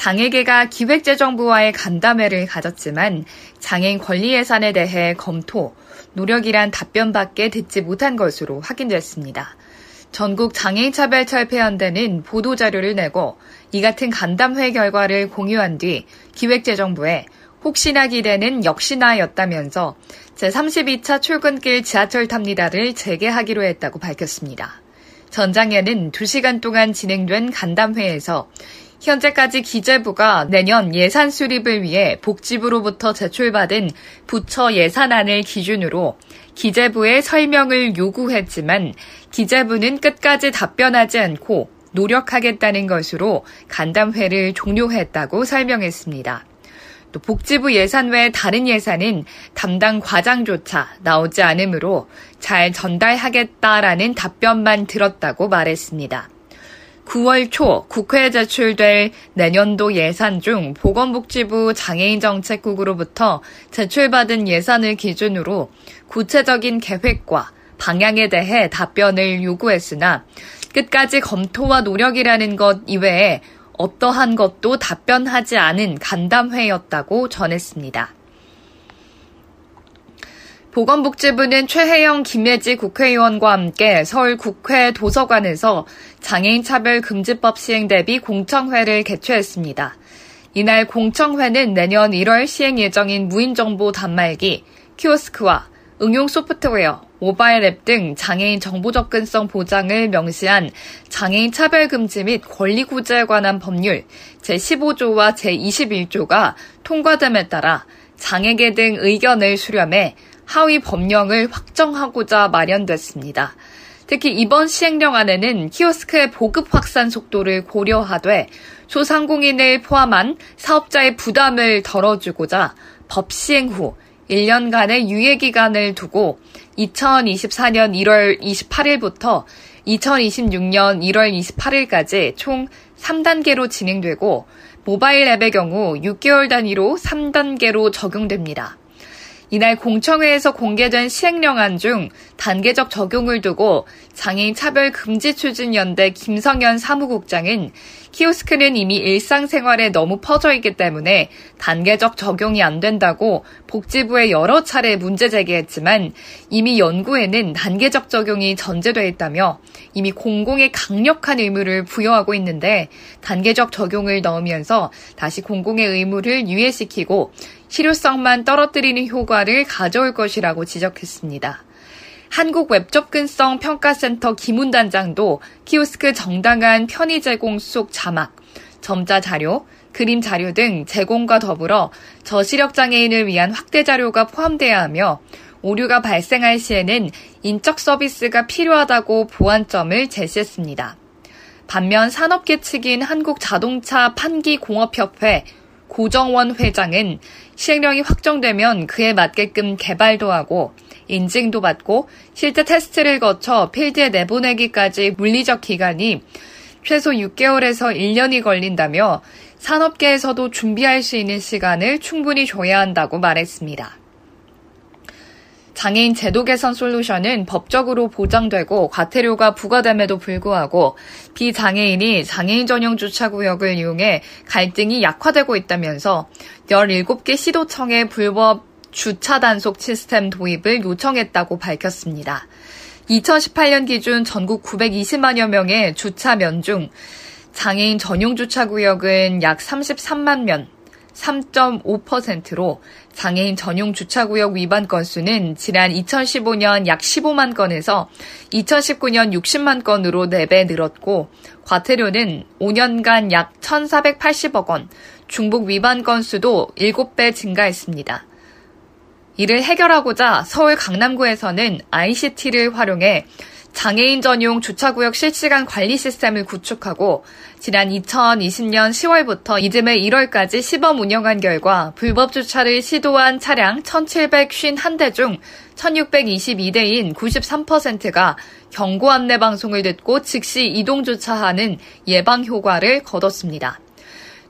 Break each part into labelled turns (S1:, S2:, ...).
S1: 장애계가 기획재정부와의 간담회를 가졌지만 장애인 권리 예산에 대해 검토, 노력이란 답변밖에 듣지 못한 것으로 확인됐습니다. 전국 장애인 차별 철폐연대는 보도 자료를 내고 이 같은 간담회 결과를 공유한 뒤 기획재정부에 혹시나 기대는 역시나였다면서 제32차 출근길 지하철 탑니다를 재개하기로 했다고 밝혔습니다. 전장에는 2시간 동안 진행된 간담회에서 현재까지 기재부가 내년 예산 수립을 위해 복지부로부터 제출받은 부처 예산안을 기준으로 기재부에 설명을 요구했지만 기재부는 끝까지 답변하지 않고 노력하겠다는 것으로 간담회를 종료했다고 설명했습니다. 또 복지부 예산 외 다른 예산은 담당 과장조차 나오지 않으므로 잘 전달하겠다라는 답변만 들었다고 말했습니다. 9월 초 국회에 제출될 내년도 예산 중 보건복지부 장애인 정책국으로부터 제출받은 예산을 기준으로 구체적인 계획과 방향에 대해 답변을 요구했으나 끝까지 검토와 노력이라는 것 이외에 어떠한 것도 답변하지 않은 간담회였다고 전했습니다. 보건복지부는 최혜영 김예지 국회의원과 함께 서울 국회 도서관에서 장애인 차별 금지법 시행 대비 공청회를 개최했습니다. 이날 공청회는 내년 1월 시행 예정인 무인정보 단말기, 키오스크와 응용 소프트웨어, 모바일 앱 등 장애인 정보 접근성 보장을 명시한 장애인 차별 금지 및 권리 구제에 관한 법률 제15조와 제21조가 통과됨에 따라 장애계 등 의견을 수렴해 하위 법령을 확정하고자 마련됐습니다. 특히 이번 시행령안에는 키오스크의 보급 확산 속도를 고려하되 소상공인을 포함한 사업자의 부담을 덜어주고자 법 시행 후 1년간의 유예 기간을 두고 2024년 1월 28일부터 2026년 1월 28일까지 총 3단계로 진행되고 모바일 앱의 경우 6개월 단위로 3단계로 적용됩니다. 이날 공청회에서 공개된 시행령안 중 단계적 적용을 두고 장애인 차별 금지 추진 연대 김성현 사무국장은 키오스크는 이미 일상생활에 너무 퍼져 있기 때문에 단계적 적용이 안 된다고 복지부에 여러 차례 문제 제기했지만 이미 연구에는 단계적 적용이 전제돼 있다며 이미 공공에 강력한 의무를 부여하고 있는데 단계적 적용을 넣으면서 다시 공공의 의무를 유예시키고 실효성만 떨어뜨리는 효과를 가져올 것이라고 지적했습니다. 한국 웹접근성 평가센터 김훈 단장도 키오스크 정당한 편의 제공 속 자막, 점자 자료, 그림 자료 등 제공과 더불어 저시력 장애인을 위한 확대 자료가 포함돼야 하며 오류가 발생할 시에는 인적 서비스가 필요하다고 보완점을 제시했습니다. 반면 산업계 측인 한국자동차 판기공업협회 고정원 회장은 시행령이 확정되면 그에 맞게끔 개발도 하고 인증도 받고 실제 테스트를 거쳐 필드에 내보내기까지 물리적 기간이 최소 6개월에서 1년이 걸린다며 산업계에서도 준비할 수 있는 시간을 충분히 줘야 한다고 말했습니다. 장애인 제도 개선 솔루션은 법적으로 보장되고 과태료가 부과됨에도 불구하고 비장애인이 장애인 전용 주차구역을 이용해 갈등이 약화되고 있다면서 17개 시도청에 불법 주차 단속 시스템 도입을 요청했다고 밝혔습니다. 2018년 기준 전국 920만여 명의 주차 면 중 장애인 전용 주차구역은 약 33만 면, 3.5%로 장애인 전용 주차구역 위반 건수는 지난 2015년 약 15만 건에서 2019년 60만 건으로 4배 늘었고 과태료는 5년간 약 1,480억 원, 중복 위반 건수도 7배 증가했습니다. 이를 해결하고자 서울 강남구에서는 ICT를 활용해 장애인 전용 주차구역 실시간 관리 시스템을 구축하고 지난 2020년 10월부터 이듬해 1월까지 시범 운영한 결과 불법 주차를 시도한 차량 1,751대 중 1,622대인 93%가 경고 안내 방송을 듣고 즉시 이동 주차하는 예방 효과를 거뒀습니다.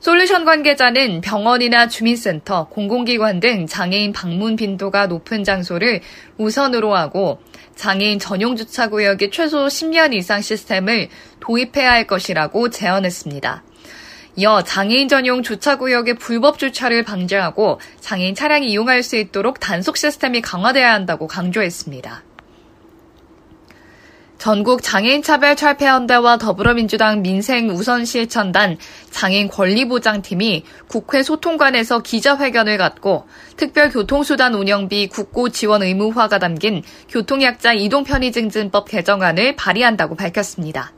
S1: 솔루션 관계자는 병원이나 주민센터, 공공기관 등 장애인 방문 빈도가 높은 장소를 우선으로 하고 장애인 전용 주차구역에 최소 10년 이상 시스템을 도입해야 할 것이라고 제언했습니다. 이어 장애인 전용 주차구역의 불법 주차를 방지하고 장애인 차량이 이용할 수 있도록 단속 시스템이 강화돼야 한다고 강조했습니다. 전국 장애인 차별 철폐연대와 더불어민주당 민생 우선 실천단 장애인 권리보장팀이 국회 소통관에서 기자회견을 갖고 특별교통수단 운영비 국고 지원 의무화가 담긴 교통약자 이동편의증진법 개정안을 발의한다고 밝혔습니다.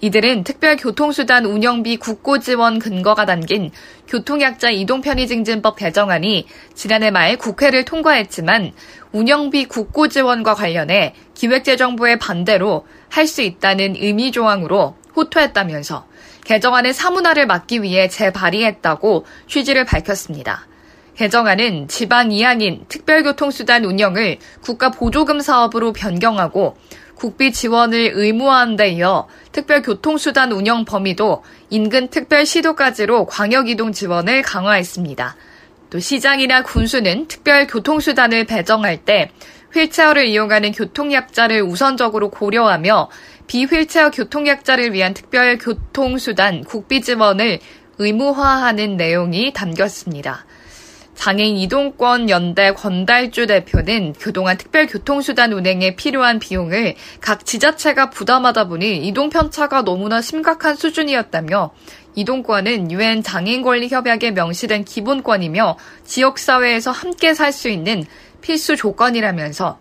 S1: 이들은 특별교통수단 운영비 국고 지원 근거가 담긴 교통약자 이동편의증진법 개정안이 지난해 말 국회를 통과했지만 운영비 국고 지원과 관련해 기획재정부의 반대로 할 수 있다는 의미 조항으로 호토했다면서 개정안의 사문화를 막기 위해 재발의했다고 취지를 밝혔습니다. 개정안은 지방 이항인 특별교통수단 운영을 국가 보조금 사업으로 변경하고 국비 지원을 의무화한 데 이어 특별교통수단 운영 범위도 인근 특별시도까지로 광역이동 지원을 강화했습니다. 또 시장이나 군수는 특별교통수단을 배정할 때 휠체어를 이용하는 교통약자를 우선적으로 고려하며 비휠체어 교통약자를 위한 특별교통수단 국비 지원을 의무화하는 내용이 담겼습니다. 장애인 이동권 연대 권달주 대표는 그동안 특별교통수단 운행에 필요한 비용을 각 지자체가 부담하다 보니 이동 편차가 너무나 심각한 수준이었다며 이동권은 유엔 장애인 권리 협약에 명시된 기본권이며 지역 사회에서 함께 살 수 있는 필수 조건이라면서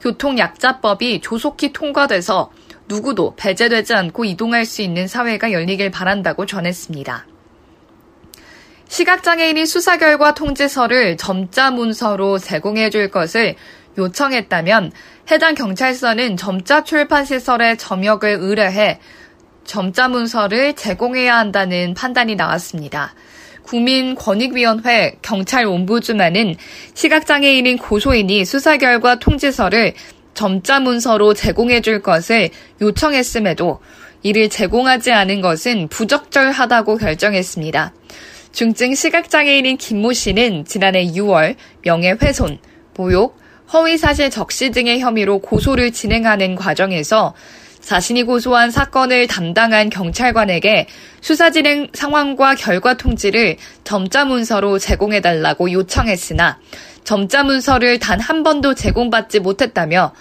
S1: 교통약자법이 조속히 통과돼서 누구도 배제되지 않고 이동할 수 있는 사회가 열리길 바란다고 전했습니다. 시각장애인이 수사 결과 통지서를 점자 문서로 제공해 줄 것을 요청했다면 해당 경찰서는 점자 출판 시설에 점역을 의뢰해 점자 문서를 제공해야 한다는 판단이 나왔습니다. 국민권익위원회 경찰 옴부즈만은 시각장애인인 고소인이 수사 결과 통지서를 점자 문서로 제공해 줄 것을 요청했음에도 이를 제공하지 않은 것은 부적절하다고 결정했습니다. 중증 시각장애인인 김모 씨는 지난해 6월 명예훼손, 모욕, 허위사실 적시 등의 혐의로 고소를 진행하는 과정에서 자신이 고소한 사건을 담당한 경찰관에게 수사 진행 상황과 결과 통지를 점자 문서로 제공해달라고 요청했으나 점자 문서를 단 한 번도 제공받지 못했다며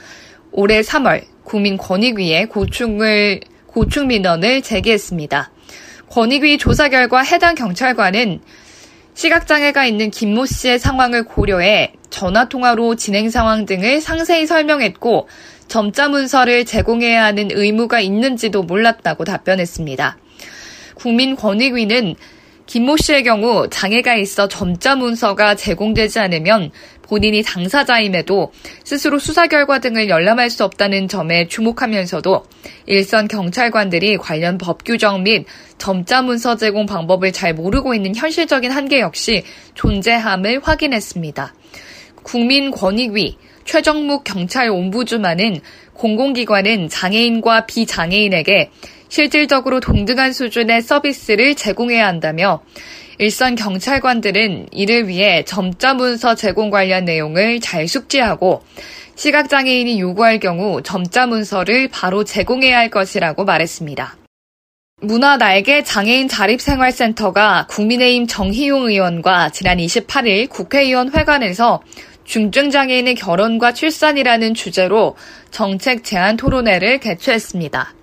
S1: 올해 3월 국민권익위에 고충을 고충 민원을 제기했습니다. 권익위 조사 결과 해당 경찰관은 시각장애가 있는 김모 씨의 상황을 고려해 전화통화로 진행 상황 등을 상세히 설명했고 점자 문서를 제공해야 하는 의무가 있는지도 몰랐다고 답변했습니다. 국민권익위는 김모 씨의 경우 장애가 있어 점자 문서가 제공되지 않으면 본인이 당사자임에도 스스로 수사 결과 등을 열람할 수 없다는 점에 주목하면서도 일선 경찰관들이 관련 법 규정 및 점자 문서 제공 방법을 잘 모르고 있는 현실적인 한계 역시 존재함을 확인했습니다. 국민권익위 최정묵 경찰 옴부주만은 공공기관은 장애인과 비장애인에게 실질적으로 동등한 수준의 서비스를 제공해야 한다며 일선 경찰관들은 이를 위해 점자 문서 제공 관련 내용을 잘 숙지하고 시각장애인이 요구할 경우 점자 문서를 바로 제공해야 할 것이라고 말했습니다. 문화날개 장애인 자립생활센터가 국민의힘 정희용 의원과 지난 28일 국회의원 회관에서 중증장애인의 결혼과 출산이라는 주제로 정책 제안 토론회를 개최했습니다.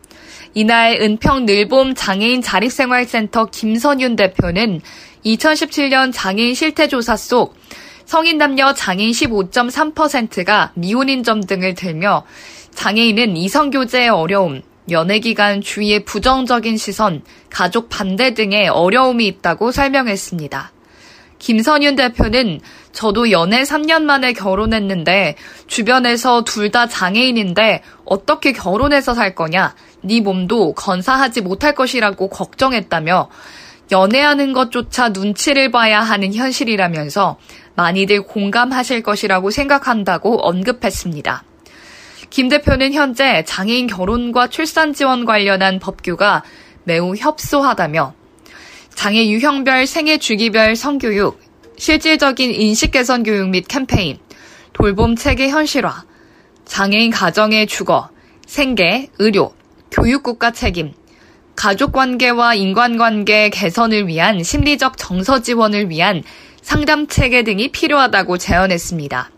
S1: 이날 은평 늘봄 장애인 자립생활센터 김선윤 대표는 2017년 장애인 실태조사 속 성인 남녀 장애인 15.3%가 미혼인 점 등을 들며 장애인은 이성교제의 어려움, 연애기간 주위의 부정적인 시선, 가족 반대 등의 어려움이 있다고 설명했습니다. 김선윤 대표는 저도 연애 3년 만에 결혼했는데 주변에서 둘 다 장애인인데 어떻게 결혼해서 살 거냐? 네 몸도 건사하지 못할 것이라고 걱정했다며 연애하는 것조차 눈치를 봐야 하는 현실이라면서 많이들 공감하실 것이라고 생각한다고 언급했습니다. 김 대표는 현재 장애인 결혼과 출산 지원 관련한 법규가 매우 협소하다며 장애 유형별 생애 주기별 성교육, 실질적인 인식 개선 교육 및 캠페인, 돌봄 체계 현실화, 장애인 가정의 주거, 생계, 의료, 교육 국가 책임, 가족 관계와 인간관계 개선을 위한 심리적 정서 지원을 위한 상담 체계 등이 필요하다고 제언했습니다.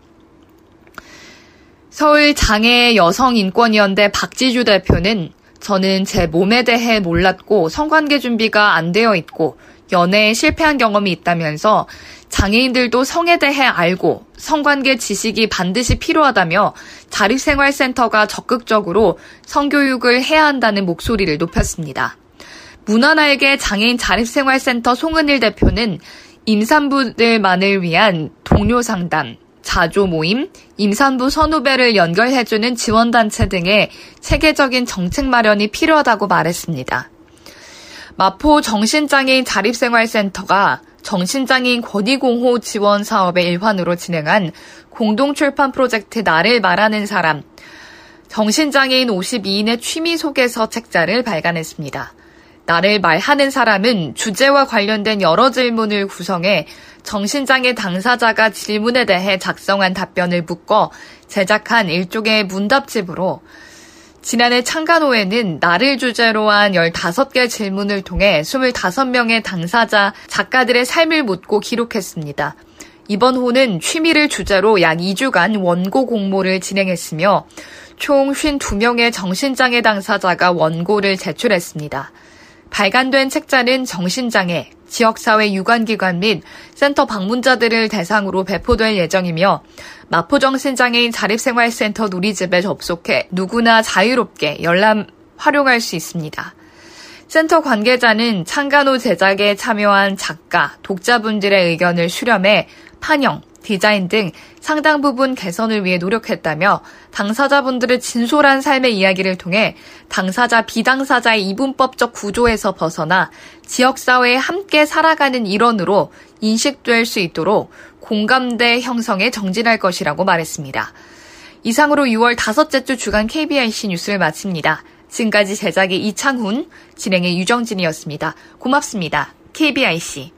S1: 서울 장애 여성 인권위원회 박지주 대표는 저는 제 몸에 대해 몰랐고 성관계 준비가 안 되어 있고 연애에 실패한 경험이 있다면서 장애인들도 성에 대해 알고 성관계 지식이 반드시 필요하다며 자립생활센터가 적극적으로 성교육을 해야 한다는 목소리를 높였습니다. 문화날개 장애인 자립생활센터 송은일 대표는 임산부들만을 위한 동료 상담, 자조 모임, 임산부 선후배를 연결해주는 지원단체 등의 체계적인 정책 마련이 필요하다고 말했습니다. 마포 정신장애인 자립생활센터가 정신장애인 권익공호 지원 사업의 일환으로 진행한 공동출판 프로젝트 나를 말하는 사람, 정신장애인 52인의 취미 소개서 책자를 발간했습니다. 나를 말하는 사람은 주제와 관련된 여러 질문을 구성해 정신장애 당사자가 질문에 대해 작성한 답변을 묶어 제작한 일종의 문답집으로 지난해 창간호에는 나를 주제로 한 15개 질문을 통해 25명의 당사자 작가들의 삶을 묻고 기록했습니다. 이번 호는 취미를 주제로 약 2주간 원고 공모를 진행했으며 총 52명의 정신장애 당사자가 원고를 제출했습니다. 발간된 책자는 정신장애, 지역사회 유관기관 및 센터 방문자들을 대상으로 배포될 예정이며 마포정신장애인 자립생활센터 누리집에 접속해 누구나 자유롭게 열람 활용할 수 있습니다. 센터 관계자는 창간호 제작에 참여한 작가, 독자분들의 의견을 수렴해 판형, 디자인 등 상당 부분 개선을 위해 노력했다며 당사자분들의 진솔한 삶의 이야기를 통해 당사자 비당사자의 이분법적 구조에서 벗어나 지역사회에 함께 살아가는 일원으로 인식될 수 있도록 공감대 형성에 정진할 것이라고 말했습니다. 이상으로 6월 다섯째 주 주간 KBIC 뉴스를 마칩니다. 지금까지 제작의 이창훈, 진행의 유정진이었습니다. 고맙습니다. KBIC.